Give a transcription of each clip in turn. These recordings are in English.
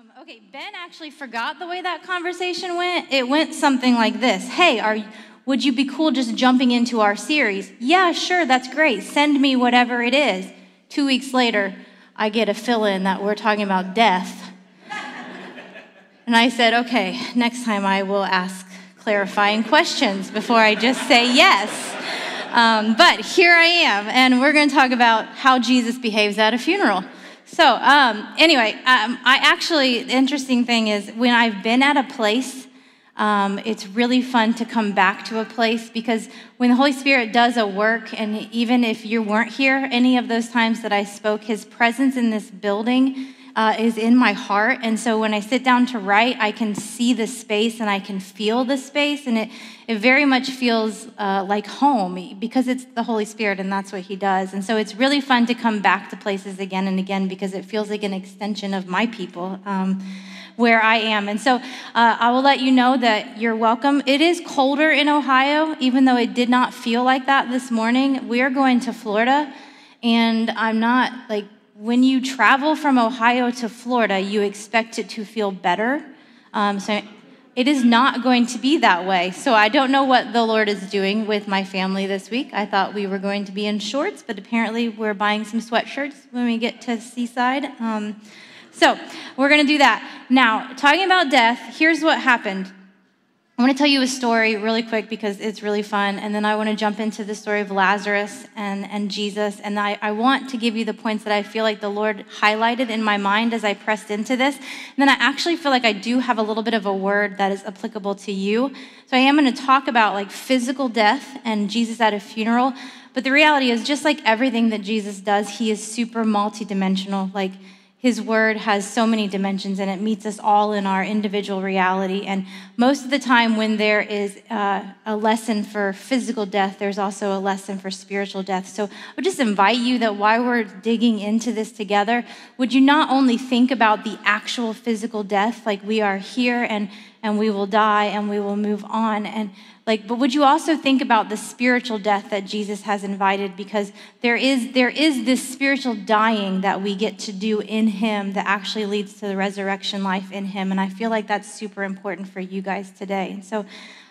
Um, okay, Ben actually forgot the way that conversation went. It went something like this Hey, are, would you be cool just jumping into our series? Yeah, sure, that's great. Send me whatever it is. Two weeks later, I get a fill in that we're talking about death. and I said, Okay, next time I will ask clarifying questions before I just say yes. Um, but here I am, and we're going to talk about how Jesus behaves at a funeral. So, um, anyway, um, I actually, the interesting thing is when I've been at a place, um, it's really fun to come back to a place because when the Holy Spirit does a work, and even if you weren't here any of those times that I spoke, His presence in this building uh, is in my heart. And so when I sit down to write, I can see the space and I can feel the space. And it, it very much feels uh, like home because it's the Holy Spirit and that's what He does. And so it's really fun to come back to places again and again because it feels like an extension of my people. Um, where I am. And so uh, I will let you know that you're welcome. It is colder in Ohio, even though it did not feel like that this morning. We are going to Florida, and I'm not like when you travel from Ohio to Florida, you expect it to feel better. Um, so it is not going to be that way. So I don't know what the Lord is doing with my family this week. I thought we were going to be in shorts, but apparently we're buying some sweatshirts when we get to Seaside. Um, so we're going to do that. Now, talking about death, here's what happened. I want to tell you a story really quick because it's really fun. And then I want to jump into the story of Lazarus and, and Jesus. And I, I want to give you the points that I feel like the Lord highlighted in my mind as I pressed into this. And then I actually feel like I do have a little bit of a word that is applicable to you. So I am going to talk about like physical death and Jesus at a funeral. But the reality is, just like everything that Jesus does, he is super multidimensional. Like, his word has so many dimensions and it meets us all in our individual reality. And most of the time, when there is uh, a lesson for physical death, there's also a lesson for spiritual death. So I would just invite you that while we're digging into this together, would you not only think about the actual physical death, like we are here and, and we will die and we will move on, and like but would you also think about the spiritual death that jesus has invited? Because there is there is this spiritual dying that we get to do in him that actually leads to the resurrection life in him. And i feel like that's super important for you guys today. And so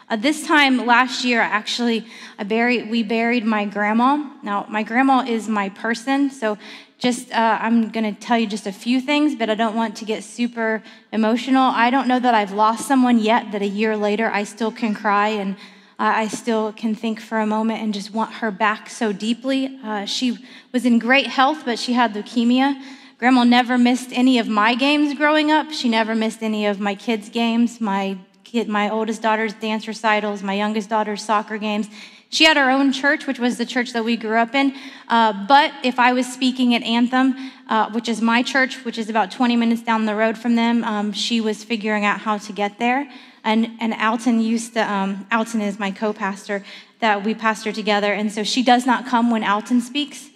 uh, this time last year actually i buried we buried my grandma. Now my grandma is my person. So just uh, i'm going to tell you just a few things but i don't want to get super emotional. I don't know that i've lost someone yet that a year later i still can cry and uh, i still can think for a moment and just want her back so deeply. Uh, she was in great health but she had leukemia. Grandma never missed any of my games growing up. She never missed any of my kids games my kid, my oldest daughter's dance recitals my youngest daughter's soccer games she had her own church, which was the church that we grew up in. Uh, but if I was speaking at Anthem, uh, which is my church, which is about 20 minutes down the road from them, um, she was figuring out how to get there. And, and Alton used to, um, Alton is my co pastor that we pastor together. And so she does not come when Alton speaks.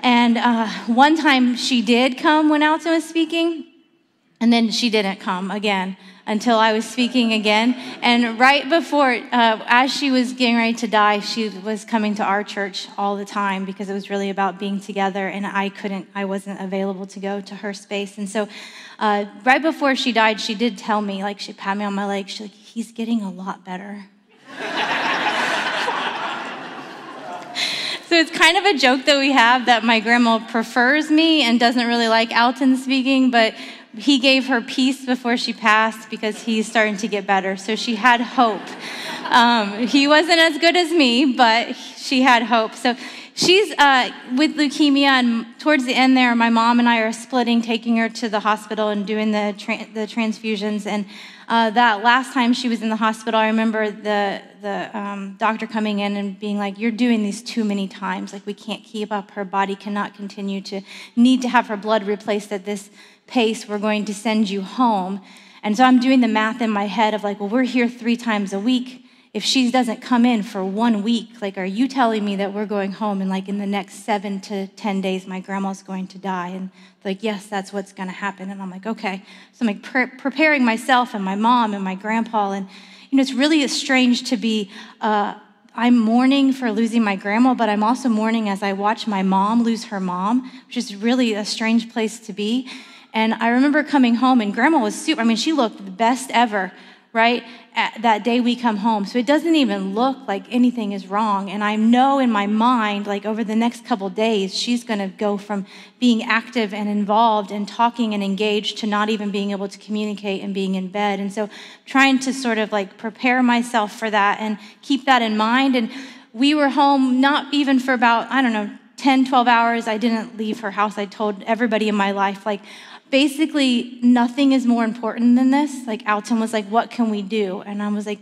And uh, one time she did come when Alton was speaking, and then she didn't come again until I was speaking again. And right before, uh, as she was getting ready to die, she was coming to our church all the time because it was really about being together. And I couldn't, I wasn't available to go to her space. And so, uh, right before she died, she did tell me, like, she pat me on my leg. She's like, he's getting a lot better. So it's kind of a joke that we have that my grandma prefers me and doesn't really like Alton speaking, but he gave her peace before she passed because he's starting to get better. So she had hope. Um, he wasn't as good as me, but she had hope. So she's uh, with leukemia, and towards the end there, my mom and I are splitting, taking her to the hospital and doing the, tra- the transfusions. And uh, that last time she was in the hospital, I remember the, the um, doctor coming in and being like, You're doing these too many times. Like, we can't keep up. Her body cannot continue to need to have her blood replaced at this pace, we're going to send you home. And so I'm doing the math in my head of like, well, we're here three times a week. If she doesn't come in for one week, like, are you telling me that we're going home and like in the next seven to 10 days, my grandma's going to die? And like, yes, that's what's going to happen. And I'm like, okay. So I'm like pre- preparing myself and my mom and my grandpa. And, you know, it's really strange to be, uh, I'm mourning for losing my grandma, but I'm also mourning as I watch my mom lose her mom, which is really a strange place to be. And I remember coming home, and grandma was super, I mean, she looked the best ever, right? At that day we come home. So it doesn't even look like anything is wrong. And I know in my mind, like over the next couple days, she's going to go from being active and involved and talking and engaged to not even being able to communicate and being in bed. And so trying to sort of like prepare myself for that and keep that in mind. And we were home not even for about, I don't know, 10, 12 hours. I didn't leave her house. I told everybody in my life, like, basically, nothing is more important than this. Like, Alton was like, What can we do? And I was like,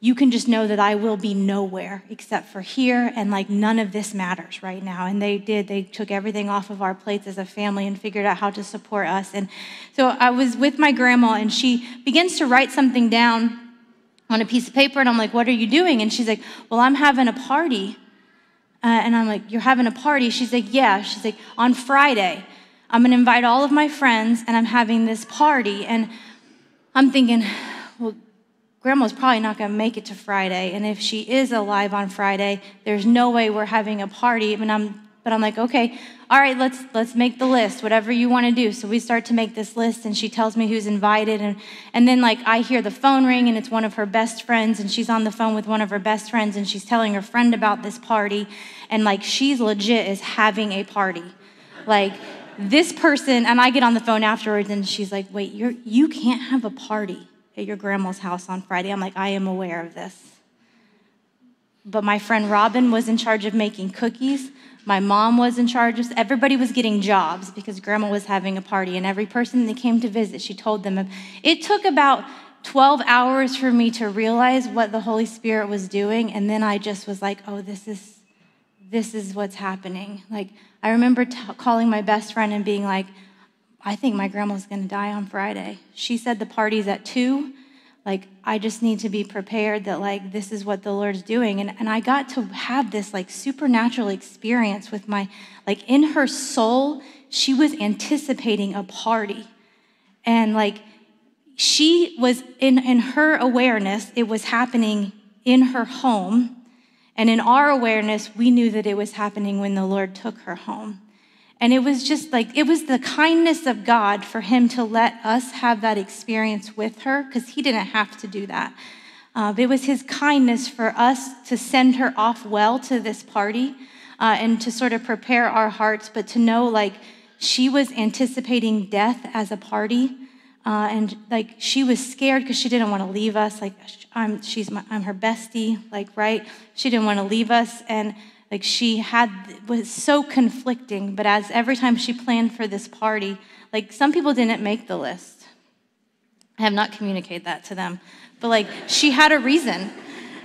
You can just know that I will be nowhere except for here, and like, none of this matters right now. And they did. They took everything off of our plates as a family and figured out how to support us. And so I was with my grandma, and she begins to write something down on a piece of paper, and I'm like, What are you doing? And she's like, Well, I'm having a party. Uh, and I'm like, You're having a party? She's like, Yeah. She's like, On Friday. I'm going to invite all of my friends and I'm having this party. And I'm thinking, well, grandma's probably not going to make it to Friday. And if she is alive on Friday, there's no way we're having a party. I'm, but I'm like, okay, all right, let's, let's make the list, whatever you want to do. So we start to make this list and she tells me who's invited. And, and then like I hear the phone ring and it's one of her best friends and she's on the phone with one of her best friends and she's telling her friend about this party. And like she's legit is having a party. Like this person, and I get on the phone afterwards and she's like, wait, you're, you can't have a party at your grandma's house on Friday. I'm like, I am aware of this. But my friend Robin was in charge of making cookies. My mom was in charge of, everybody was getting jobs because grandma was having a party. And every person that came to visit, she told them. It took about 12 hours for me to realize what the Holy Spirit was doing. And then I just was like, oh, this is, this is what's happening. Like, I remember t- calling my best friend and being like, I think my grandma's to die on Friday. She said the party's at 2. Like, I just need to be prepared that, like, this is what the Lord's doing. And, and I got to have this, like, supernatural experience with my, like, in her soul, she was anticipating a party. And, like, she was in, in her awareness, it was happening in her home and in our awareness, we knew that it was happening when the Lord took her home. And it was just like, it was the kindness of God for him to let us have that experience with her, because he didn't have to do that. Uh, it was his kindness for us to send her off well to this party uh, and to sort of prepare our hearts, but to know like she was anticipating death as a party. Uh, and like she was scared because she didn't want to leave us. Like I'm, she's my, I'm her bestie. Like right, she didn't want to leave us, and like she had was so conflicting. But as every time she planned for this party, like some people didn't make the list. I have not communicated that to them, but like she had a reason.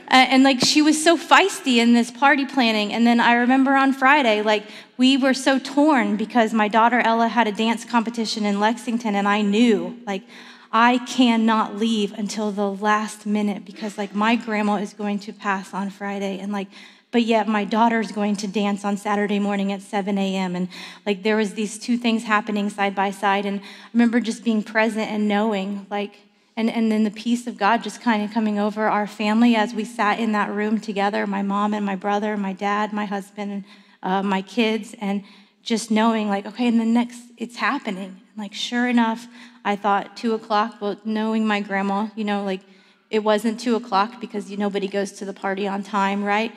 Uh, and like she was so feisty in this party planning. And then I remember on Friday, like we were so torn because my daughter Ella had a dance competition in Lexington, and I knew, like, I cannot leave until the last minute because, like, my grandma is going to pass on Friday, and like, but yet my daughter's going to dance on Saturday morning at 7 a.m. And like, there was these two things happening side by side, and I remember just being present and knowing, like, and, and then the peace of God just kind of coming over our family as we sat in that room together my mom and my brother, my dad, my husband, and uh, my kids, and just knowing, like, okay, and the next, it's happening. Like, sure enough, I thought two o'clock, but knowing my grandma, you know, like, it wasn't two o'clock because you, nobody goes to the party on time, right?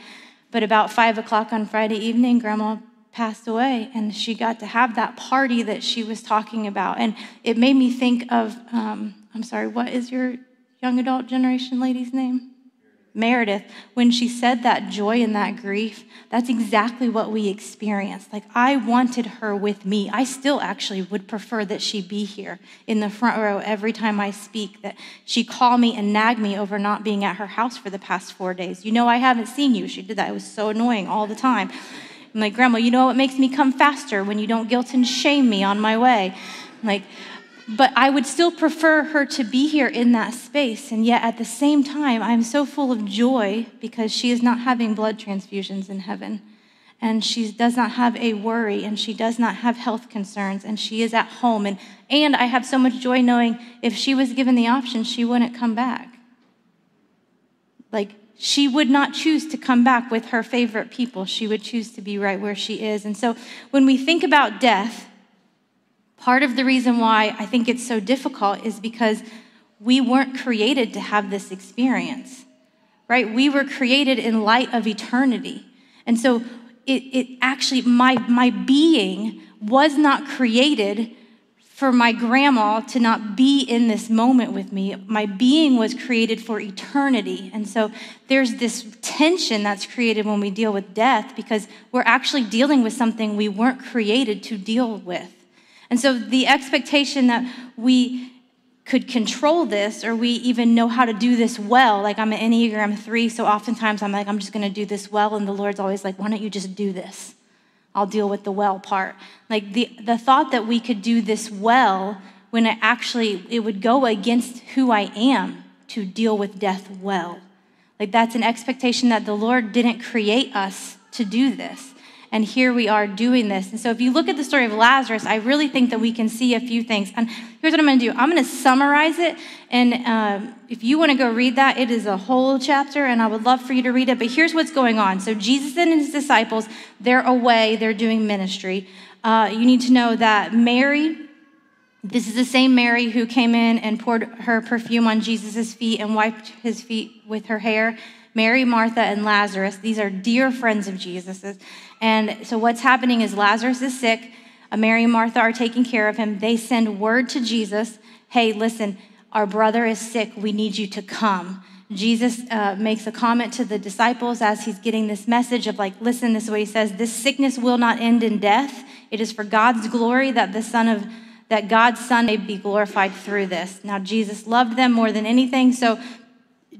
But about five o'clock on Friday evening, grandma passed away and she got to have that party that she was talking about. And it made me think of, um, I'm sorry, what is your young adult generation lady's name? Meredith, when she said that joy and that grief, that's exactly what we experienced. Like, I wanted her with me. I still actually would prefer that she be here in the front row every time I speak, that she call me and nag me over not being at her house for the past four days. You know, I haven't seen you. She did that. It was so annoying all the time. I'm like, Grandma, you know what makes me come faster when you don't guilt and shame me on my way? I'm like, but I would still prefer her to be here in that space. And yet at the same time, I'm so full of joy because she is not having blood transfusions in heaven. And she does not have a worry and she does not have health concerns and she is at home. And, and I have so much joy knowing if she was given the option, she wouldn't come back. Like, she would not choose to come back with her favorite people. She would choose to be right where she is. And so when we think about death, Part of the reason why I think it's so difficult is because we weren't created to have this experience, right? We were created in light of eternity. And so it, it actually, my, my being was not created for my grandma to not be in this moment with me. My being was created for eternity. And so there's this tension that's created when we deal with death because we're actually dealing with something we weren't created to deal with. And so the expectation that we could control this or we even know how to do this well, like I'm an Enneagram 3, so oftentimes I'm like, I'm just gonna do this well. And the Lord's always like, why don't you just do this? I'll deal with the well part. Like the, the thought that we could do this well when it actually it would go against who I am to deal with death well. Like that's an expectation that the Lord didn't create us to do this. And here we are doing this. And so, if you look at the story of Lazarus, I really think that we can see a few things. And here's what I'm going to do I'm going to summarize it. And um, if you want to go read that, it is a whole chapter, and I would love for you to read it. But here's what's going on. So, Jesus and his disciples, they're away, they're doing ministry. Uh, you need to know that Mary, this is the same Mary who came in and poured her perfume on Jesus' feet and wiped his feet with her hair. Mary, Martha, and Lazarus. These are dear friends of Jesus's. And so what's happening is Lazarus is sick. Uh, Mary and Martha are taking care of him. They send word to Jesus hey, listen, our brother is sick. We need you to come. Jesus uh, makes a comment to the disciples as he's getting this message of like, listen, this is what he says this sickness will not end in death. It is for God's glory that the Son of that God's Son may be glorified through this. Now, Jesus loved them more than anything, so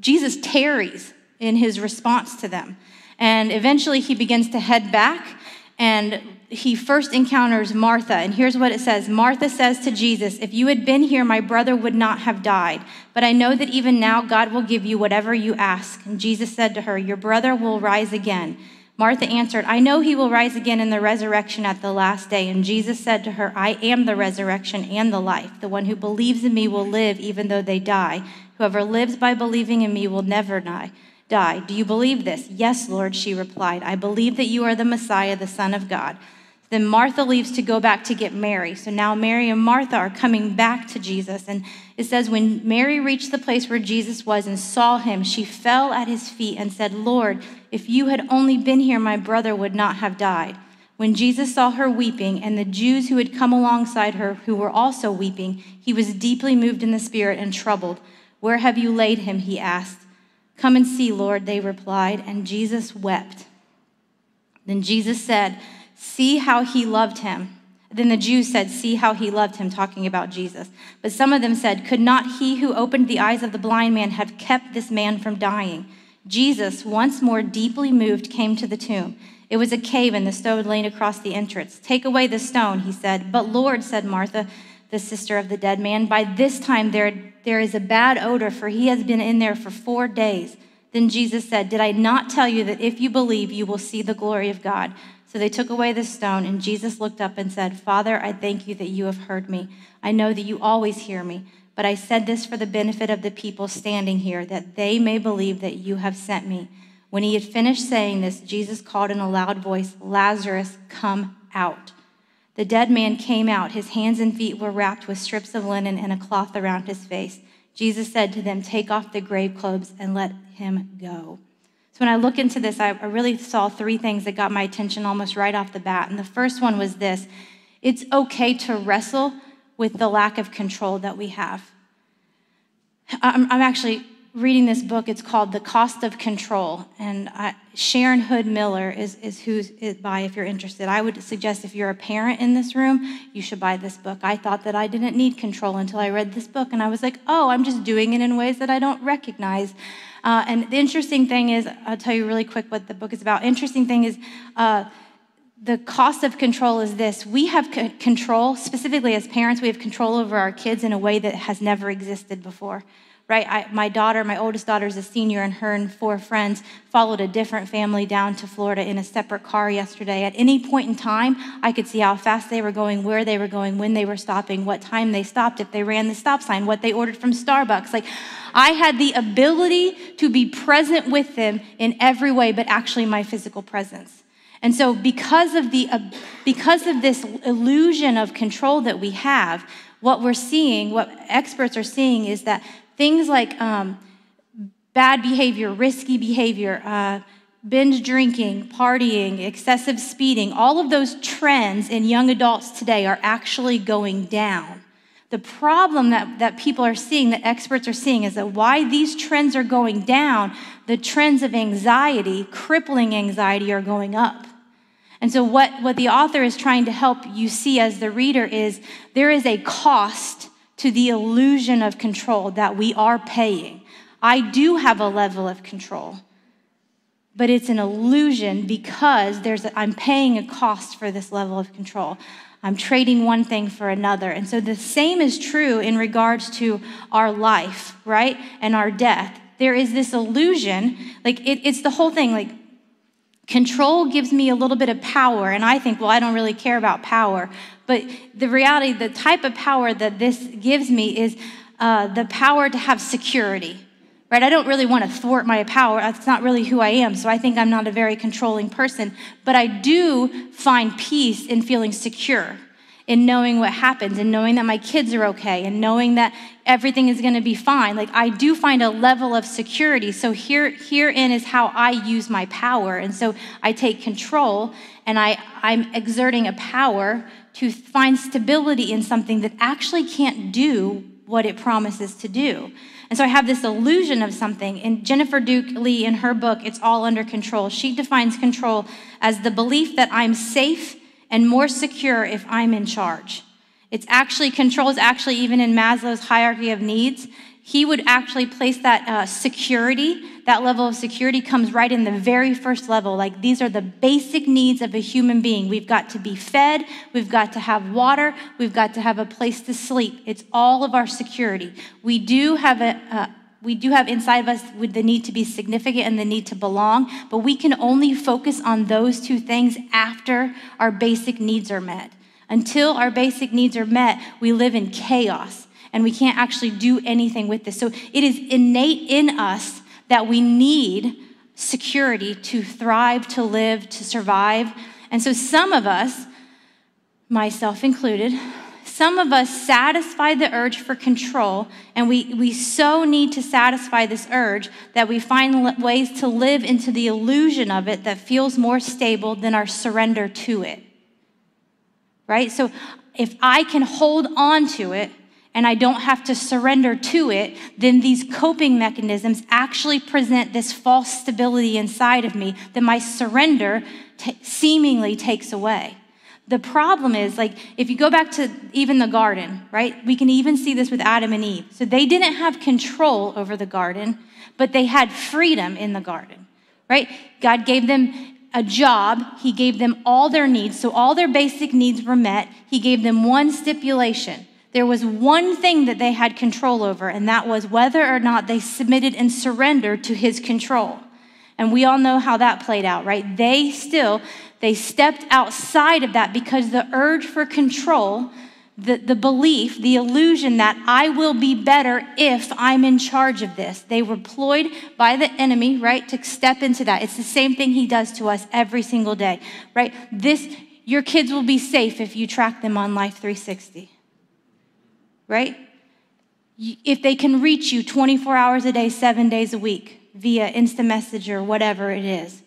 Jesus tarries in his response to them. And eventually he begins to head back and he first encounters Martha. And here's what it says Martha says to Jesus, If you had been here, my brother would not have died. But I know that even now God will give you whatever you ask. And Jesus said to her, Your brother will rise again. Martha answered, I know he will rise again in the resurrection at the last day. And Jesus said to her, I am the resurrection and the life. The one who believes in me will live even though they die. Whoever lives by believing in me will never die die. Do you believe this? Yes, Lord, she replied. I believe that you are the Messiah, the Son of God. Then Martha leaves to go back to get Mary. So now Mary and Martha are coming back to Jesus. And it says, when Mary reached the place where Jesus was and saw him, she fell at his feet and said, Lord, if you had only been here, my brother would not have died. When Jesus saw her weeping and the Jews who had come alongside her, who were also weeping, he was deeply moved in the spirit and troubled. Where have you laid him? He asked. Come and see, Lord, they replied, and Jesus wept. Then Jesus said, See how he loved him. Then the Jews said, See how he loved him, talking about Jesus. But some of them said, Could not he who opened the eyes of the blind man have kept this man from dying? Jesus, once more deeply moved, came to the tomb. It was a cave, and the stone lay across the entrance. Take away the stone, he said. But Lord, said Martha, the sister of the dead man. By this time, there, there is a bad odor, for he has been in there for four days. Then Jesus said, Did I not tell you that if you believe, you will see the glory of God? So they took away the stone, and Jesus looked up and said, Father, I thank you that you have heard me. I know that you always hear me, but I said this for the benefit of the people standing here, that they may believe that you have sent me. When he had finished saying this, Jesus called in a loud voice, Lazarus, come out. The dead man came out. His hands and feet were wrapped with strips of linen and a cloth around his face. Jesus said to them, Take off the grave clothes and let him go. So when I look into this, I really saw three things that got my attention almost right off the bat. And the first one was this it's okay to wrestle with the lack of control that we have. I'm, actually reading this book. It's called The Cost of Control. And I, Sharon Hodde Miller is, is who's it by if you're interested. I would suggest if you're a parent in this room, you should buy this book. I thought that I didn't need control until I read this book. And I was like, oh, I'm just doing it in ways that I don't recognize. Uh, and the interesting thing is, I'll tell you really quick what the book is about. Interesting thing is, uh, the cost of control is this we have c- control, specifically as parents, we have control over our kids in a way that has never existed before right? I, my daughter, my oldest daughter is a senior, and her and four friends followed a different family down to Florida in a separate car yesterday. At any point in time, I could see how fast they were going, where they were going, when they were stopping, what time they stopped, if they ran the stop sign, what they ordered from Starbucks. Like, I had the ability to be present with them in every way, but actually my physical presence. And so, because of, the, uh, because of this illusion of control that we have, what we're seeing, what experts are seeing, is that things like um, bad behavior, risky behavior, uh, binge drinking, partying, excessive speeding, all of those trends in young adults today are actually going down. The problem that, that people are seeing, that experts are seeing, is that why these trends are going down, the trends of anxiety, crippling anxiety, are going up. And so, what, what the author is trying to help you see as the reader is there is a cost to the illusion of control that we are paying. I do have a level of control but it's an illusion because there's a, I'm paying a cost for this level of control. I'm trading one thing for another. And so the same is true in regards to our life, right? And our death. There is this illusion, like it, it's the whole thing, like control gives me a little bit of power. And I think, well, I don't really care about power. But the reality, the type of power that this gives me is uh, the power to have security right? I don't really want to thwart my power. That's not really who I am. So I think I'm not a very controlling person. But I do find peace in feeling secure, in knowing what happens, and knowing that my kids are okay, and knowing that everything is going to be fine. Like I do find a level of security. So here, herein is how I use my power. And so I take control and I, I'm exerting a power to find stability in something that actually can't do what it promises to do. And so I have this illusion of something. And Jennifer Dukes Lee, in her book, It's All Under Control, she defines control as the belief that I'm safe and more secure if I'm in charge. It's actually, control is actually even in Maslow's hierarchy of needs he would actually place that uh, security, that level of security comes right in the very first level. Like these are the basic needs of a human being. We've got to be fed, we've got to have water, we've got to have a place to sleep. It's all of our security. We do have a, uh, we do have inside of us with the need to be significant and the need to belong, but we can only focus on those two things after our basic needs are met. Until our basic needs are met, we live in chaos and we can't actually do anything with this. So it is innate in us that we need security to thrive, to live, to survive. And so some of us, myself included, some of us satisfy the urge for control, and we, we so need to satisfy this urge that we find ways to live into the illusion of it that feels more stable than our surrender to it. Right? So if I can hold on to it, and I don't have to surrender to it, then these coping mechanisms actually present this false stability inside of me that my surrender t- seemingly takes away. The problem is, like, if you go back to even the garden, right? We can even see this with Adam and Eve. So they didn't have control over the garden, but they had freedom in the garden, right? God gave them a job, He gave them all their needs. So all their basic needs were met. He gave them one stipulation there was one thing that they had control over, and that was whether or not they submitted and surrendered to his control. And we all know how that played out, right? They still, they stepped outside of that because the urge for control, the, the belief, the illusion that I will be better if I'm in charge of this. They were ployed by the enemy, right, to step into that. It's the same thing he does to us every single day, right? This, your kids will be safe if you track them on Life 360 right? If they can reach you 24 hours a day, seven days a week via Insta Messenger, whatever it is,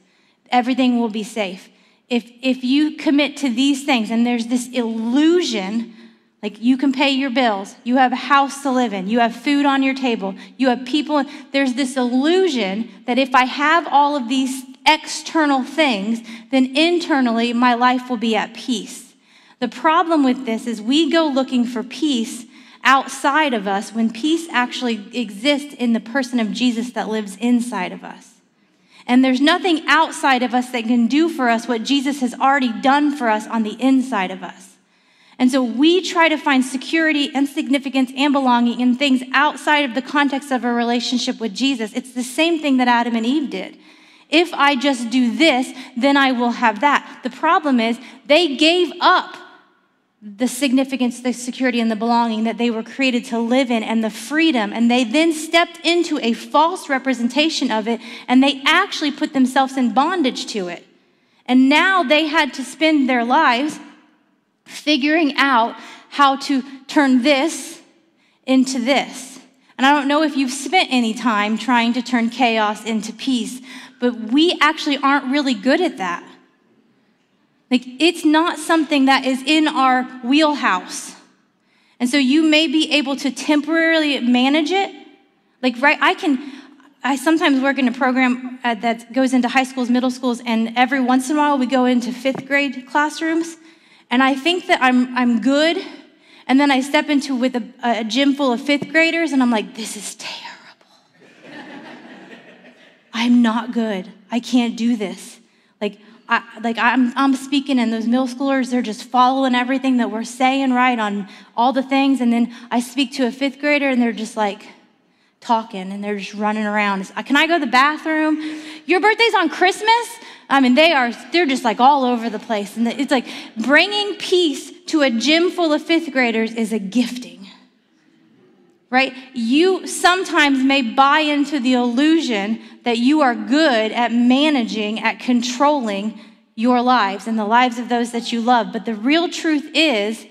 everything will be safe. If, if you commit to these things and there's this illusion, like you can pay your bills, you have a house to live in, you have food on your table, you have people, there's this illusion that if I have all of these external things, then internally my life will be at peace. The problem with this is we go looking for peace outside of us when peace actually exists in the person of Jesus that lives inside of us. And there's nothing outside of us that can do for us what Jesus has already done for us on the inside of us. And so we try to find security and significance and belonging in things outside of the context of a relationship with Jesus. It's the same thing that Adam and Eve did. If I just do this, then I will have that. The problem is they gave up the significance, the security, and the belonging that they were created to live in and the freedom. And they then stepped into a false representation of it and they actually put themselves in bondage to it. And now they had to spend their lives figuring out how to turn this into this. And I don't know if you've spent any time trying to turn chaos into peace, but we actually aren't really good at that. Like, it's not something that is in our wheelhouse. And so you may be able to temporarily manage it. Like, right, I can, I sometimes work in a program uh, that goes into high schools, middle schools, and every once in a while we go into fifth grade classrooms. And I think that I'm, I'm good. And then I step into with a, a gym full of fifth graders, and I'm like, this is terrible. I'm not good. I can't do this. Like, I, like I'm, I'm speaking and those middle schoolers they're just following everything that we're saying right on all the things. And then i speak to a fifth grader and they're just like talking and they're just running around. Uh, Can i go to the bathroom? Your birthday's on christmas? I mean they are they're just like all over the place. And it's like bringing peace to a gym full of fifth graders is a gifting right you sometimes may buy into the illusion that you are good at managing, at controlling your lives and the lives of those that you love. But the real truth is,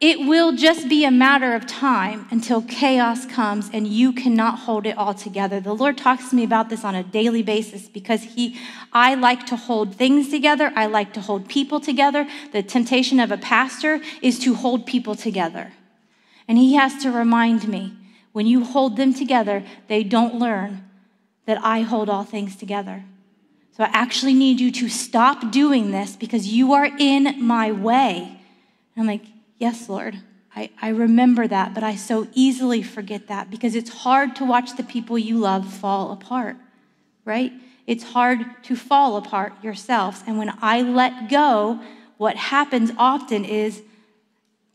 it will just be a matter of time until chaos comes and you cannot hold it all together. The Lord talks to me about this on a daily basis because he I like to hold things together. I like to hold people together. The temptation of a pastor is to hold people together. And he has to remind me, when you hold them together, they don't learn that I hold all things together. So I actually need you to stop doing this because you are in my way. And I'm like, Yes, Lord. I, I remember that, but I so easily forget that because it's hard to watch the people you love fall apart, right? It's hard to fall apart yourselves. And when I let go, what happens often is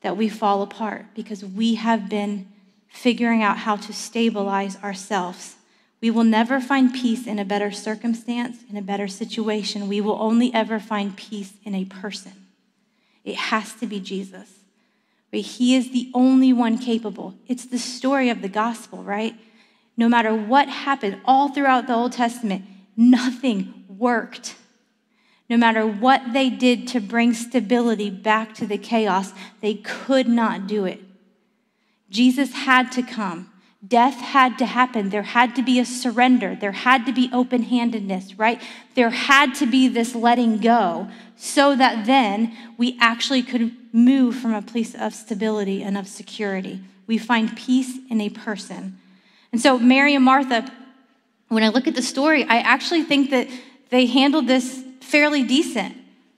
that we fall apart because we have been figuring out how to stabilize ourselves we will never find peace in a better circumstance, in a better situation. We will only ever find peace in a person. It has to be Jesus. Right? He is the only one capable. It's the story of the gospel, right? No matter what happened all throughout the Old Testament, nothing worked. No matter what they did to bring stability back to the chaos, they could not do it. Jesus had to come Death had to happen. There had to be a surrender. There had to be open handedness, right? There had to be this letting go so that then we actually could move from a place of stability and of security. We find peace in a person. And so, Mary and Martha, when I look at the story, I actually think that they handled this fairly decent,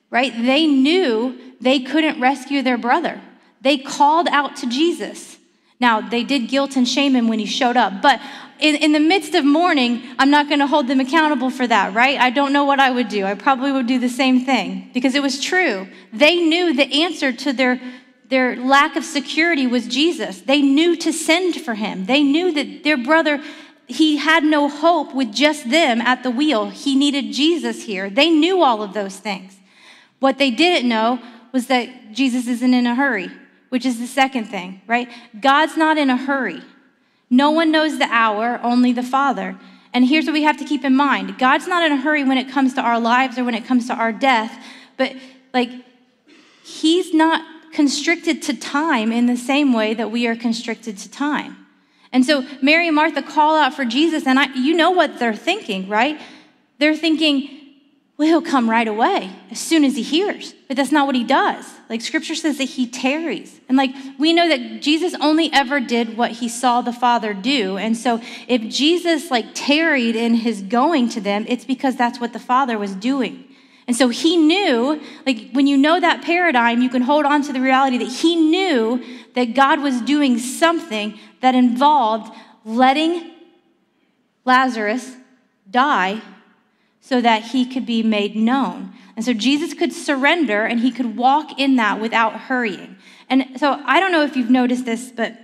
right? They knew they couldn't rescue their brother, they called out to Jesus. Now, they did guilt and shame him when he showed up, but in, in the midst of mourning, I'm not going to hold them accountable for that, right? I don't know what I would do. I probably would do the same thing because it was true. They knew the answer to their, their lack of security was Jesus. They knew to send for him. They knew that their brother, he had no hope with just them at the wheel. He needed Jesus here. They knew all of those things. What they didn't know was that Jesus isn't in a hurry which is the second thing, right? God's not in a hurry. No one knows the hour, only the Father. And here's what we have to keep in mind God's not in a hurry when it comes to our lives or when it comes to our death, but like, He's not constricted to time in the same way that we are constricted to time. And so Mary and Martha call out for Jesus, and I, you know what they're thinking, right? They're thinking, well, he'll come right away as soon as he hears. But that's not what he does. Like scripture says that he tarries. And like we know that Jesus only ever did what he saw the Father do. And so if Jesus like tarried in his going to them, it's because that's what the Father was doing. And so he knew, like when you know that paradigm, you can hold on to the reality that he knew that God was doing something that involved letting Lazarus die so that he could be made known. And so Jesus could surrender and he could walk in that without hurrying. And so I don't know if you've noticed this, but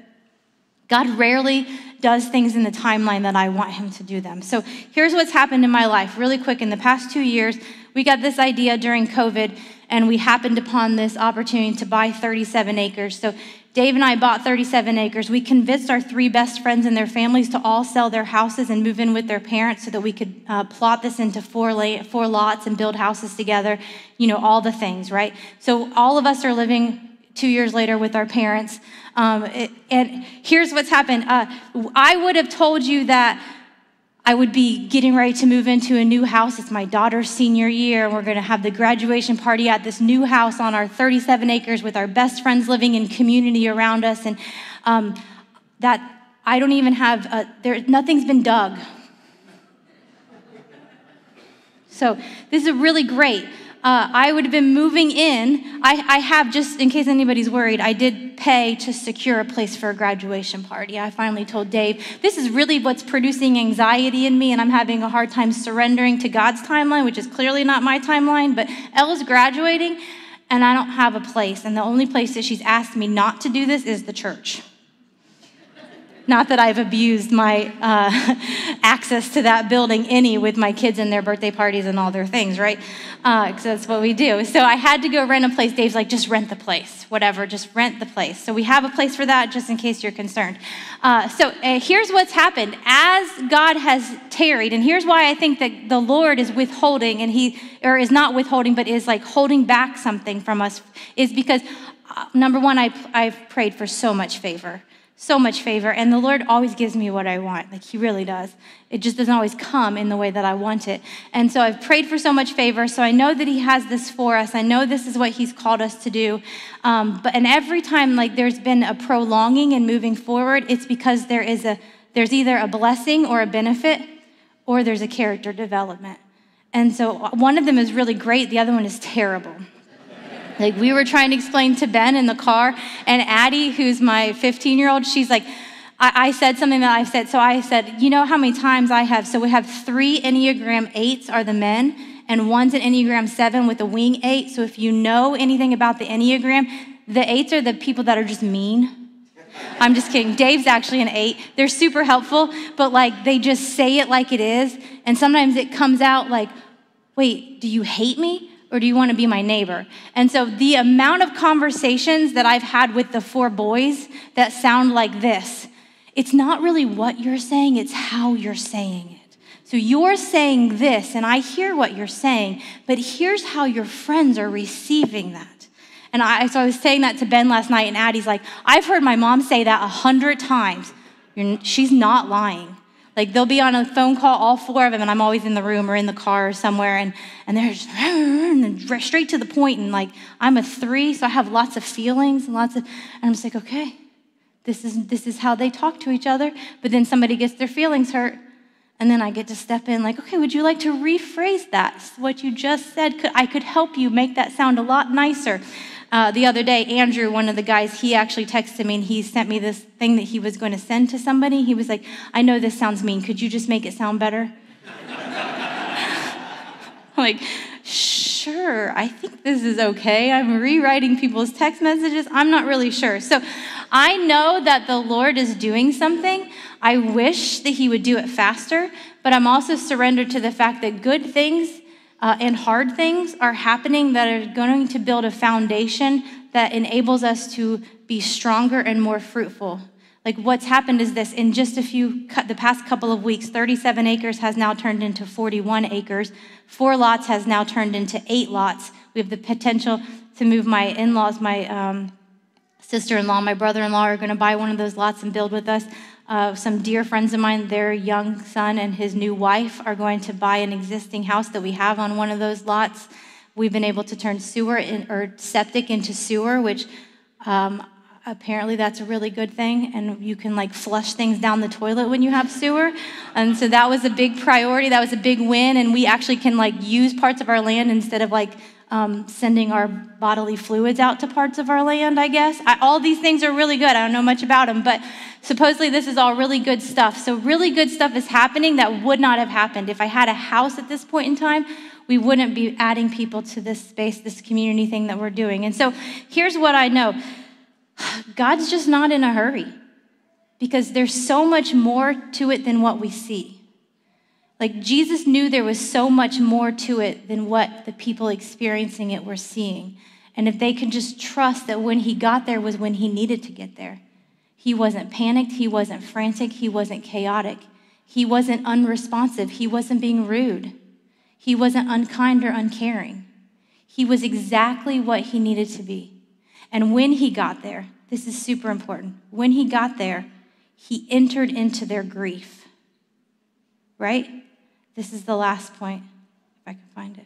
God rarely does things in the timeline that I want him to do them. So here's what's happened in my life really quick. In the past two years, we got this idea during COVID and we happened upon this opportunity to buy 37 acres. So Dave and I bought 37 acres. We convinced our three best friends and their families to all sell their houses and move in with their parents so that we could uh, plot this into four, four lots and build houses together. You know, all the things, right? So all of us are living two years later with our parents. Um, it, and here's what's happened uh, I would have told you that I would be getting ready to move into a new house. It's my daughter's senior year, and we're going to have the graduation party at this new house on our 37 acres with our best friends living in community around us. And um, that I don't even have, a, there, nothing's been dug. So this is really great uh, I would have been moving in. I, I have, just in case anybody's worried, I did pay to secure a place for a graduation party. I finally told Dave, this is really what's producing anxiety in me, and I'm having a hard time surrendering to God's timeline, which is clearly not my timeline. But Ella's graduating, and I don't have a place. And the only place that she's asked me not to do this is the church. Not that I've abused my uh, access to that building any with my kids and their birthday parties and all their things, right? Because uh, that's what we do. So I had to go rent a place. Dave's like, just rent the place, whatever, just rent the place. So we have a place for that, just in case you're concerned. Uh, so uh, here's what's happened. As God has tarried, and here's why I think that the Lord is withholding, and He, or is not withholding, but is like holding back something from us, is because uh, number one, I, I've prayed for so much favor so much favor, and the Lord always gives me what I want. Like He really does. It just doesn't always come in the way that I want it. And so I've prayed for so much favor. So I know that He has this for us. I know this is what He's called us to do. Um, but and every time like there's been a prolonging and moving forward, it's because there is a there's either a blessing or a benefit, or there's a character development. And so one of them is really great. The other one is terrible. Like we were trying to explain to Ben in the car, and Addie, who's my 15 year old, she's like, I, I, said something that I said. So I said, you know how many times I have? So we have three Enneagram eights are the men, and one's an Enneagram seven with a wing eight. So if you know anything about the Enneagram, the eights are the people that are just mean. I'm just kidding. Dave's actually an eight. They're super helpful, but like they just say it like it is. And sometimes it comes out like, wait, do you hate me? Or do you want to be my neighbor? And so the amount of conversations that I've had with the four boys that sound like this, it's not really what you're saying, it's how you're saying it. So you're saying this, and I hear what you're saying, but here's how your friends are receiving that. And I, so I was saying that to Ben last night, and Addie's like, I've heard my mom say that a hundred times. You're, she's not lying. Like they'll be on a phone call, all four of them, and I'm always in the room or in the car or somewhere, and, and they're just straight to the point. And like I'm a three, so I have lots of feelings and lots of, and I'm just like, okay, this is this is how they talk to each other. But then somebody gets their feelings hurt, and then I get to step in, like, okay, would you like to rephrase that? What you just said, could, I could help you make that sound a lot nicer. Uh, the other day, Andrew, one of the guys, he actually texted me and he sent me this thing that he was going to send to somebody. He was like, I know this sounds mean. Could you just make it sound better? like, sure, I think this is okay. I'm rewriting people's text messages. I'm not really sure. So I know that the Lord is doing something. I wish that He would do it faster, but I'm also surrendered to the fact that good things uh, and hard things are happening that are going to build a foundation that enables us to be stronger and more fruitful. Like what's happened is this in just a few, the past couple of weeks, 37 acres has now turned into 41 acres. Four lots has now turned into eight lots. We have the potential to move my in laws, my um, sister in law, my brother in law are going to buy one of those lots and build with us. Uh, some dear friends of mine, their young son and his new wife are going to buy an existing house that we have on one of those lots. We've been able to turn sewer in, or septic into sewer, which um, apparently that's a really good thing. And you can like flush things down the toilet when you have sewer. And so that was a big priority. That was a big win. And we actually can like use parts of our land instead of like um, sending our bodily fluids out to parts of our land, I guess. I, all these things are really good. I don't know much about them, but supposedly this is all really good stuff. So, really good stuff is happening that would not have happened. If I had a house at this point in time, we wouldn't be adding people to this space, this community thing that we're doing. And so, here's what I know God's just not in a hurry because there's so much more to it than what we see. Like Jesus knew there was so much more to it than what the people experiencing it were seeing. And if they could just trust that when he got there was when he needed to get there. He wasn't panicked, he wasn't frantic, he wasn't chaotic, he wasn't unresponsive, he wasn't being rude, he wasn't unkind or uncaring. He was exactly what he needed to be. And when he got there, this is super important. When he got there, he entered into their grief. Right? This is the last point, if I can find it.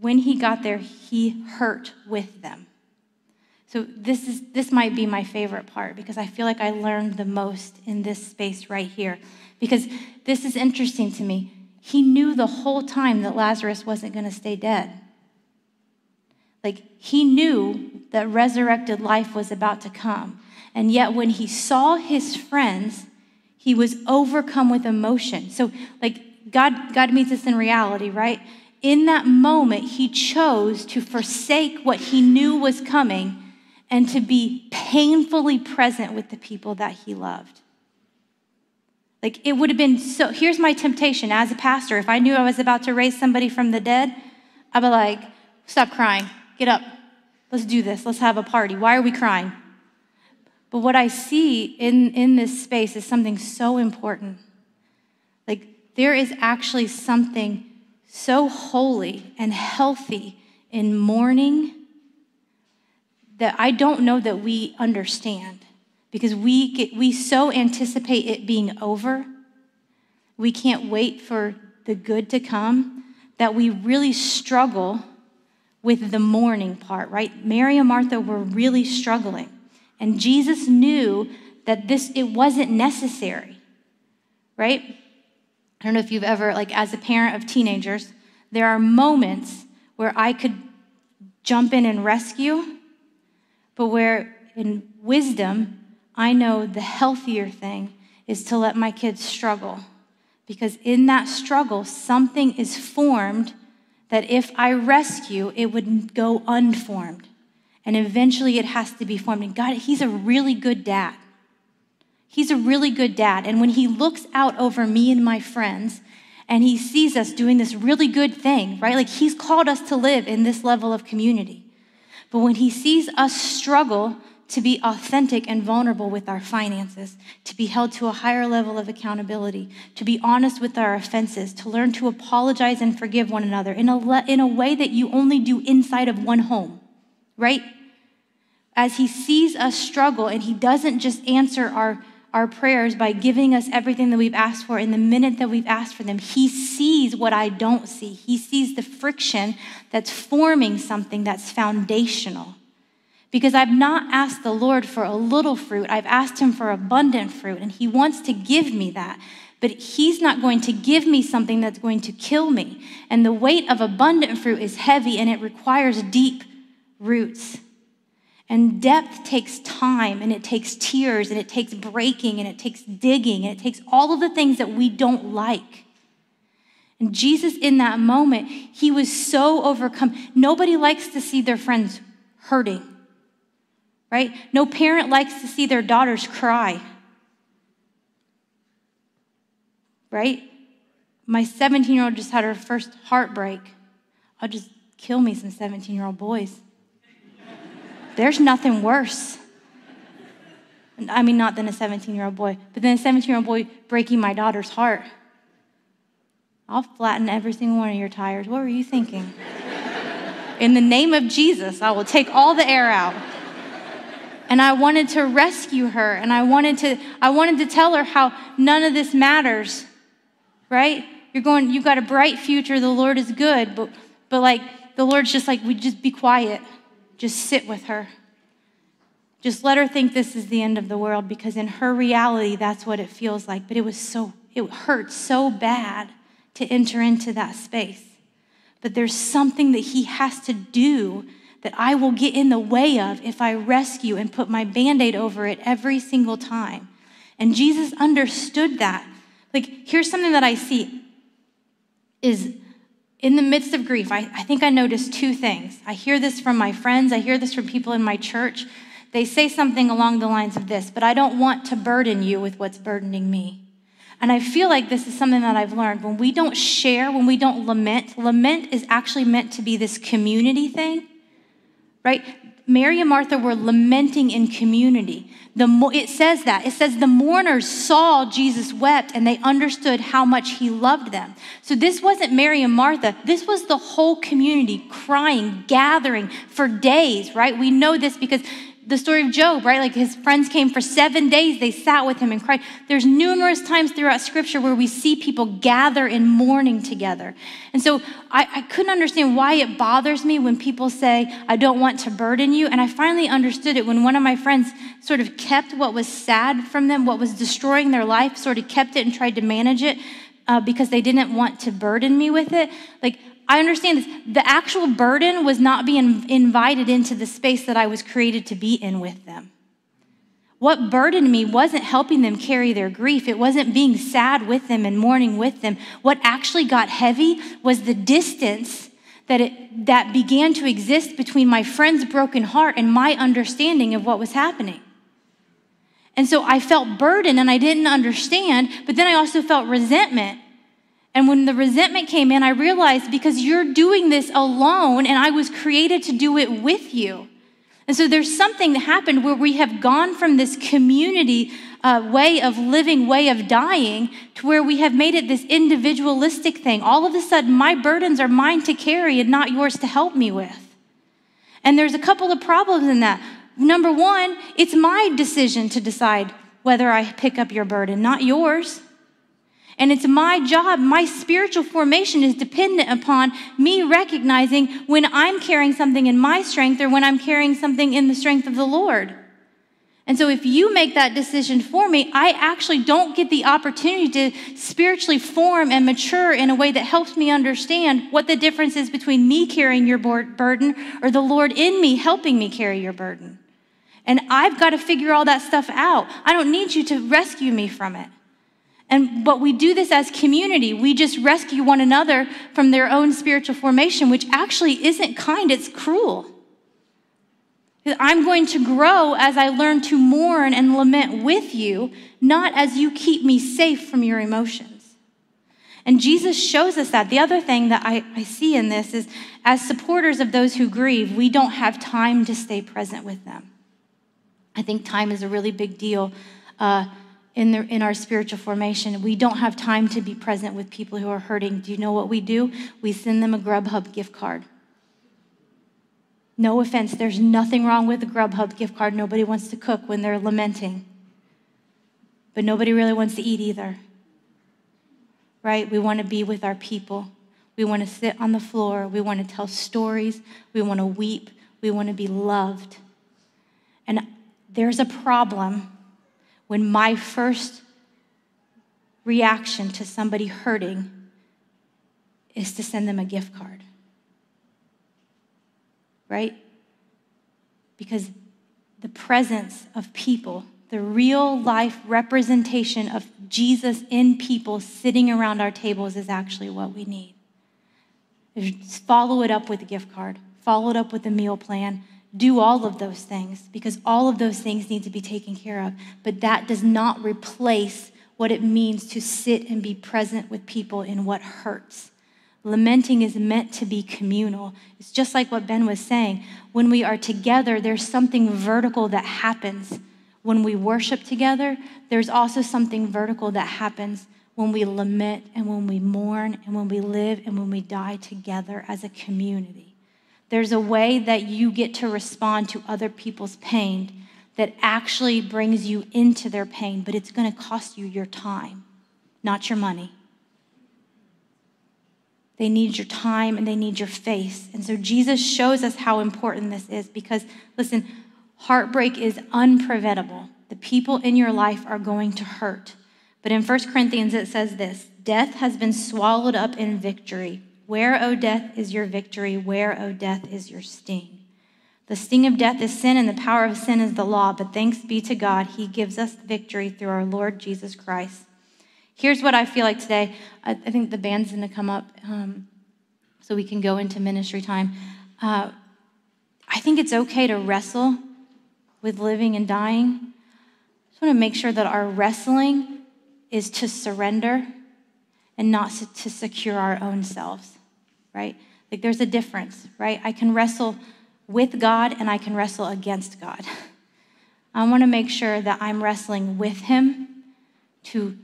When he got there, he hurt with them. So this is this might be my favorite part because I feel like I learned the most in this space right here. Because this is interesting to me. He knew the whole time that Lazarus wasn't going to stay dead. Like he knew that resurrected life was about to come. And yet when he saw his friends, he was overcome with emotion. So like God God meets us in reality, right? In that moment, he chose to forsake what he knew was coming and to be painfully present with the people that he loved. Like it would have been so. Here's my temptation as a pastor. If I knew I was about to raise somebody from the dead, I'd be like, stop crying, get up, let's do this, let's have a party. Why are we crying? But what I see in, in this space is something so important. Like there is actually something so holy and healthy in mourning that I don't know that we understand because we, get, we so anticipate it being over. We can't wait for the good to come that we really struggle with the mourning part, right? Mary and Martha were really struggling. And Jesus knew that this it wasn't necessary. Right? I don't know if you've ever like as a parent of teenagers, there are moments where I could jump in and rescue but where in wisdom, I know the healthier thing is to let my kids struggle. Because in that struggle, something is formed that if I rescue, it would go unformed. And eventually it has to be formed. And God, He's a really good dad. He's a really good dad. And when He looks out over me and my friends, and He sees us doing this really good thing, right? Like He's called us to live in this level of community. But when he sees us struggle to be authentic and vulnerable with our finances, to be held to a higher level of accountability, to be honest with our offenses, to learn to apologize and forgive one another in a, le- in a way that you only do inside of one home, right? As he sees us struggle and he doesn't just answer our our prayers by giving us everything that we've asked for in the minute that we've asked for them. He sees what I don't see. He sees the friction that's forming something that's foundational. Because I've not asked the Lord for a little fruit, I've asked Him for abundant fruit, and He wants to give me that. But He's not going to give me something that's going to kill me. And the weight of abundant fruit is heavy and it requires deep roots. And depth takes time and it takes tears and it takes breaking and it takes digging and it takes all of the things that we don't like. And Jesus, in that moment, he was so overcome. Nobody likes to see their friends hurting, right? No parent likes to see their daughters cry, right? My 17 year old just had her first heartbreak. I'll just kill me some 17 year old boys. There's nothing worse. I mean, not than a 17 year old boy, but then a 17 year old boy breaking my daughter's heart. I'll flatten every single one of your tires. What were you thinking? In the name of Jesus, I will take all the air out. And I wanted to rescue her, and I wanted to, I wanted to tell her how none of this matters, right? You're going, you've got a bright future, the Lord is good, but, but like, the Lord's just like, we just be quiet. Just sit with her. Just let her think this is the end of the world because in her reality, that's what it feels like. But it was so, it hurts so bad to enter into that space. But there's something that he has to do that I will get in the way of if I rescue and put my band aid over it every single time. And Jesus understood that. Like, here's something that I see is in the midst of grief, I, I think I noticed two things. I hear this from my friends, I hear this from people in my church. They say something along the lines of this, but I don't want to burden you with what's burdening me. And I feel like this is something that I've learned. When we don't share, when we don't lament, lament is actually meant to be this community thing, right? Mary and Martha were lamenting in community. The, it says that. It says the mourners saw Jesus wept and they understood how much he loved them. So this wasn't Mary and Martha. This was the whole community crying, gathering for days, right? We know this because the story of Job, right? Like his friends came for seven days, they sat with him and cried. There's numerous times throughout scripture where we see people gather in mourning together. And so I, I, couldn't understand why it bothers me when people say, I don't want to burden you. And I finally understood it when one of my friends sort of kept what was sad from them, what was destroying their life, sort of kept it and tried to manage it. Uh, because they didn't want to burden me with it. Like, I understand this. The actual burden was not being invited into the space that I was created to be in with them. What burdened me wasn't helping them carry their grief. It wasn't being sad with them and mourning with them. What actually got heavy was the distance that, it, that began to exist between my friend's broken heart and my understanding of what was happening. And so I felt burdened and I didn't understand, but then I also felt resentment and when the resentment came in, I realized because you're doing this alone and I was created to do it with you. And so there's something that happened where we have gone from this community uh, way of living, way of dying, to where we have made it this individualistic thing. All of a sudden, my burdens are mine to carry and not yours to help me with. And there's a couple of problems in that. Number one, it's my decision to decide whether I pick up your burden, not yours. And it's my job, my spiritual formation is dependent upon me recognizing when I'm carrying something in my strength or when I'm carrying something in the strength of the Lord. And so, if you make that decision for me, I actually don't get the opportunity to spiritually form and mature in a way that helps me understand what the difference is between me carrying your burden or the Lord in me helping me carry your burden. And I've got to figure all that stuff out. I don't need you to rescue me from it. And but we do this as community. We just rescue one another from their own spiritual formation, which actually isn't kind, it's cruel. I'm going to grow as I learn to mourn and lament with you, not as you keep me safe from your emotions. And Jesus shows us that. The other thing that I, I see in this is as supporters of those who grieve, we don't have time to stay present with them. I think time is a really big deal. Uh, in, the, in our spiritual formation. We don't have time to be present with people who are hurting. Do you know what we do? We send them a Grubhub gift card. No offense, there's nothing wrong with a Grubhub gift card. Nobody wants to cook when they're lamenting, but nobody really wants to eat either. Right? We want to be with our people. We want to sit on the floor. We want to tell stories. We want to weep. We want to be loved. And there's a problem when my first reaction to somebody hurting is to send them a gift card. Right? Because the presence of people, the real life representation of Jesus in people sitting around our tables is actually what we need. Just Follow it up with a gift card, follow it up with a meal plan, do all of those things because all of those things need to be taken care of. But that does not replace what it means to sit and be present with people in what hurts. Lamenting is meant to be communal. It's just like what Ben was saying. When we are together, there's something vertical that happens. When we worship together, there's also something vertical that happens when we lament and when we mourn and when we live and when we die together as a community. There's a way that you get to respond to other people's pain that actually brings you into their pain, but it's going to cost you your time, not your money. They need your time and they need your face. And so Jesus shows us how important this is because, listen, heartbreak is unpreventable. The people in your life are going to hurt. But in 1 Corinthians, it says this Death has been swallowed up in victory. Where, O death, is your victory? Where, O death, is your sting? The sting of death is sin, and the power of sin is the law. But thanks be to God, He gives us victory through our Lord Jesus Christ. Here's what I feel like today. I, think the band's going to come up um, so we can go into ministry time. Uh, I think it's okay to wrestle with living and dying. I just want to make sure that our wrestling is to surrender and not to secure our own selves, right? Like there's a difference, right? I can wrestle with God and I can wrestle against God. I want to make sure that I'm wrestling with Him to,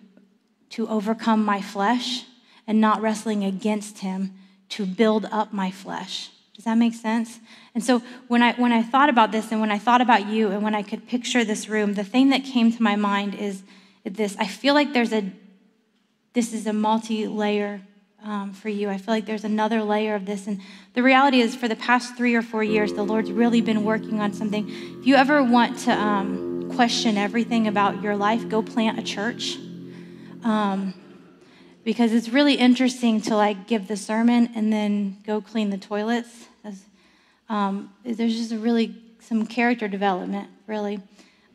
to overcome my flesh and not wrestling against Him to build up my flesh. Does that make sense? And so when I when I thought about this and when I thought about you and when I could picture this room, the thing that came to my mind is this. I feel like there's a this is a multi-layer um, for you. I feel like there's another layer of this. And the reality is, for the past three or four years, the Lord's really been working on something. If you ever want to um, question everything about your life, go plant a church. Um, because it's really interesting to like give the sermon and then go clean the toilets. Um, there's just a really some character development, really.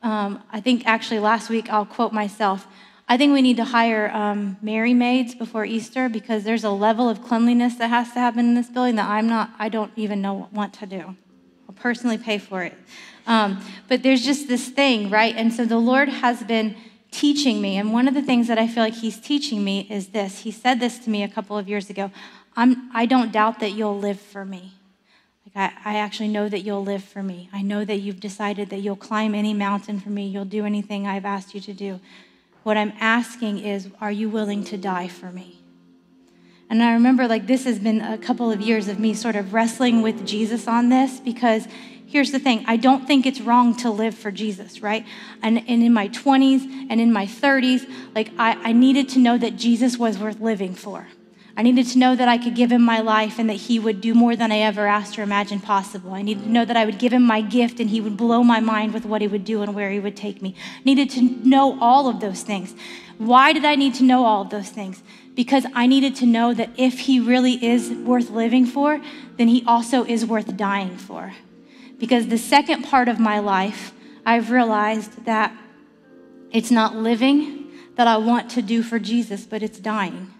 Um, I think actually last week I'll quote myself. I think we need to hire um, Merry Maids before Easter because there's a level of cleanliness that has to happen in this building that I'm not. I don't even know want to do. I'll personally pay for it. Um, but there's just this thing, right? And so the Lord has been teaching me. And one of the things that I feel like he's teaching me is this. He said this to me a couple of years ago. I'm, I don't doubt that you'll live for me. Like I, I actually know that you'll live for me. I know that you've decided that you'll climb any mountain for me. You'll do anything I've asked you to do. What I'm asking is, are you willing to die for me? And I remember like this has been a couple of years of me sort of wrestling with Jesus on this because here's the thing I don't think it's wrong to live for Jesus, right? And, and in my 20s and in my 30s, like I, I needed to know that Jesus was worth living for. I needed to know that I could give him my life and that he would do more than I ever asked or imagined possible. I needed to know that I would give him my gift and he would blow my mind with what he would do and where he would take me. I needed to know all of those things. Why did I need to know all of those things? Because I needed to know that if he really is worth living for, then he also is worth dying for. Because the second part of my life, I've realized that it's not living that I want to do for Jesus, but it's dying.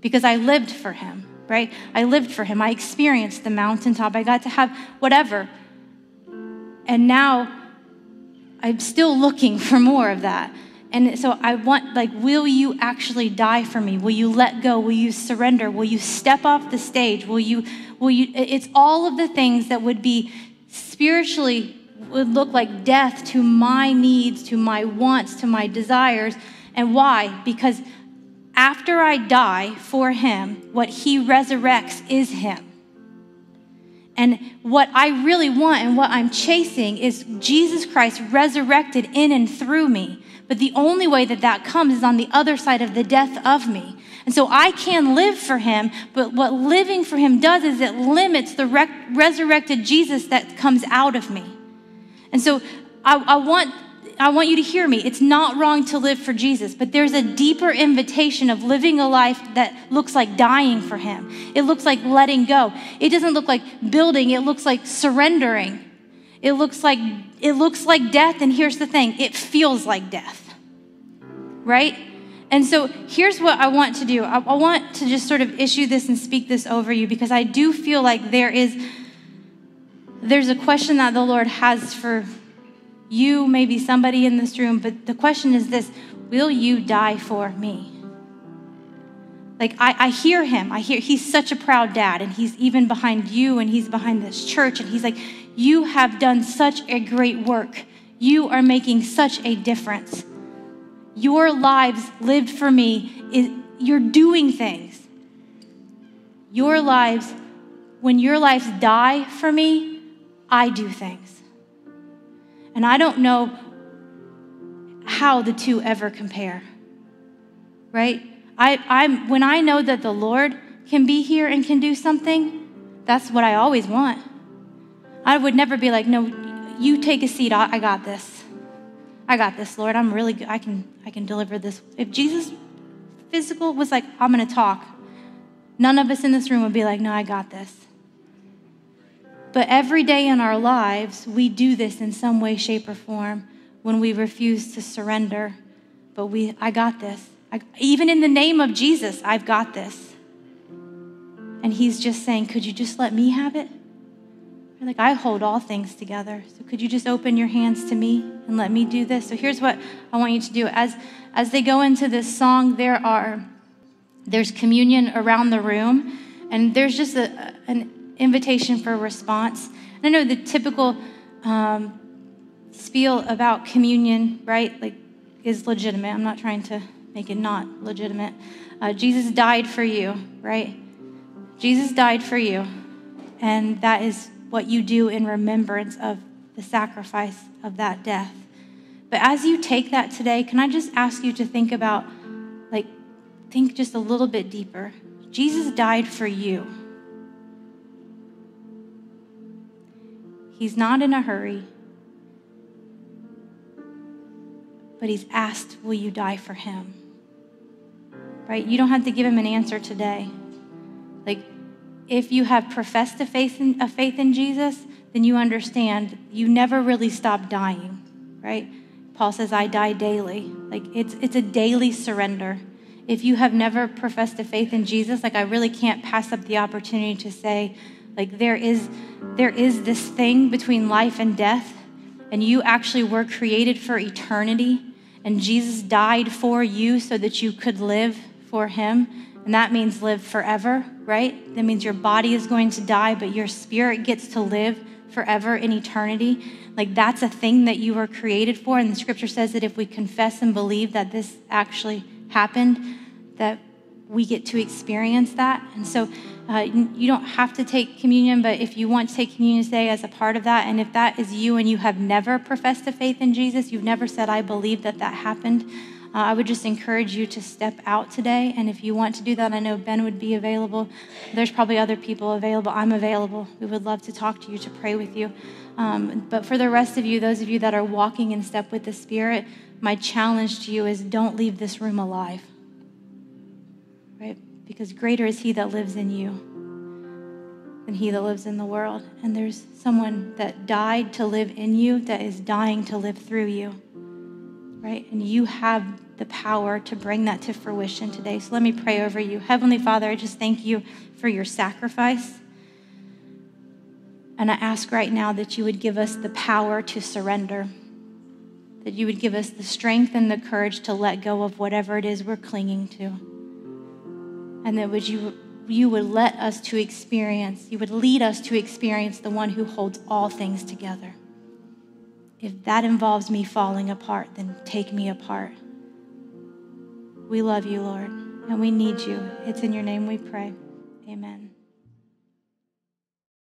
Because I lived for him, right? I lived for him. I experienced the mountaintop. I got to have whatever. And now I'm still looking for more of that. And so I want, like, will you actually die for me? Will you let go? Will you surrender? Will you step off the stage? Will you, will you, it's all of the things that would be spiritually would look like death to my needs, to my wants, to my desires. And why? Because after I die for him, what he resurrects is him. And what I really want and what I'm chasing is Jesus Christ resurrected in and through me. But the only way that that comes is on the other side of the death of me. And so I can live for him, but what living for him does is it limits the rec- resurrected Jesus that comes out of me. And so I, I, want, I want you to hear me. It's not wrong to live for Jesus, but there's a deeper invitation of living a life that looks like dying for him. It looks like letting go. It doesn't look like building, it looks like surrendering. It looks like it looks like death and here's the thing, it feels like death. Right? And so here's what I want to do I, I, want to just sort of issue this and speak this over you because I do feel like there is there's a question that the Lord has for you, may be somebody in this room, but the question is this Will you die for me? Like, I, I hear him. I hear he's such a proud dad, and he's even behind you, and he's behind this church, and he's like, You have done such a great work. You are making such a difference your lives lived for me is you're doing things. Your lives, when your lives die for me, I do things. And I don't know how the two ever compare. Right? I, I'm when I know that the Lord can be here and can do something, that's what I always want. I would never be like, no, you take a seat, I, I got this. I got this, Lord. I'm really good. I can I can deliver this. If Jesus physical was like, I'm going to talk, none of us in this room would be like, no, I got this. But every day in our lives, we do this in some way, shape, or form when we refuse to surrender. But we, I got this. I, even in the name of Jesus, I've got this. And he's just saying, could you just let me have it? Like, I hold all things together. So, could you just open your hands to me and let me do this? So, here's what I want you to do. As, as they go into this song, there are there's communion around the room, and there's just a, an invitation for response. And I know the typical um, spiel about communion, right, like, is legitimate. I'm not trying to make it not legitimate. Uh, Jesus died for you, right? Jesus died for you, and that is what you do in remembrance of the sacrifice of that death. But as you take that today, can I just ask you to think about, like, think just a little bit deeper? Jesus died for you. He's not in a hurry, but he's asked, Will you die for him? Right? You don't have to give him an answer today. Like, if you have professed a faith in, a faith in Jesus, then you understand you never really stop dying, right? Paul says, I die daily. Like it's, it's a daily surrender. If you have never professed a faith in Jesus, like I really can't pass up the opportunity to say, like there is, there is this thing between life and death, and you actually were created for eternity, and Jesus died for you so that you could live for him. And that means live forever, right? That means your body is going to die, but your spirit gets to live forever in eternity. Like that's a thing that you were created for. And the scripture says that if we confess and believe that this actually happened, that we get to experience that. And so uh, you don't have to take communion, but if you want to take communion today as a part of that, and if that is you and you have never professed a faith in Jesus, you've never said, I believe that that happened, uh, I would just encourage you to step out today. And if you want to do that, I know Ben would be available. There's probably other people available. I'm available. We would love to talk to you, to pray with you. Um, but for the rest of you, those of you that are walking in step with the Spirit, my challenge to you is don't leave this room alive. Right? Because greater is He that lives in you than He that lives in the world. And there's someone that died to live in you that is dying to live through you right? And you have the power to bring that to fruition today. So let me pray over you. Heavenly Father, I just thank you for your sacrifice. And I ask right now that you would give us the power to surrender, that you would give us the strength and the courage to let go of whatever it is we're clinging to. And that would you, you would let us to experience, you would lead us to experience the one who holds all things together. If that involves me falling apart, then take me apart. We love you, Lord, and we need you. It's in your name we pray. Amen.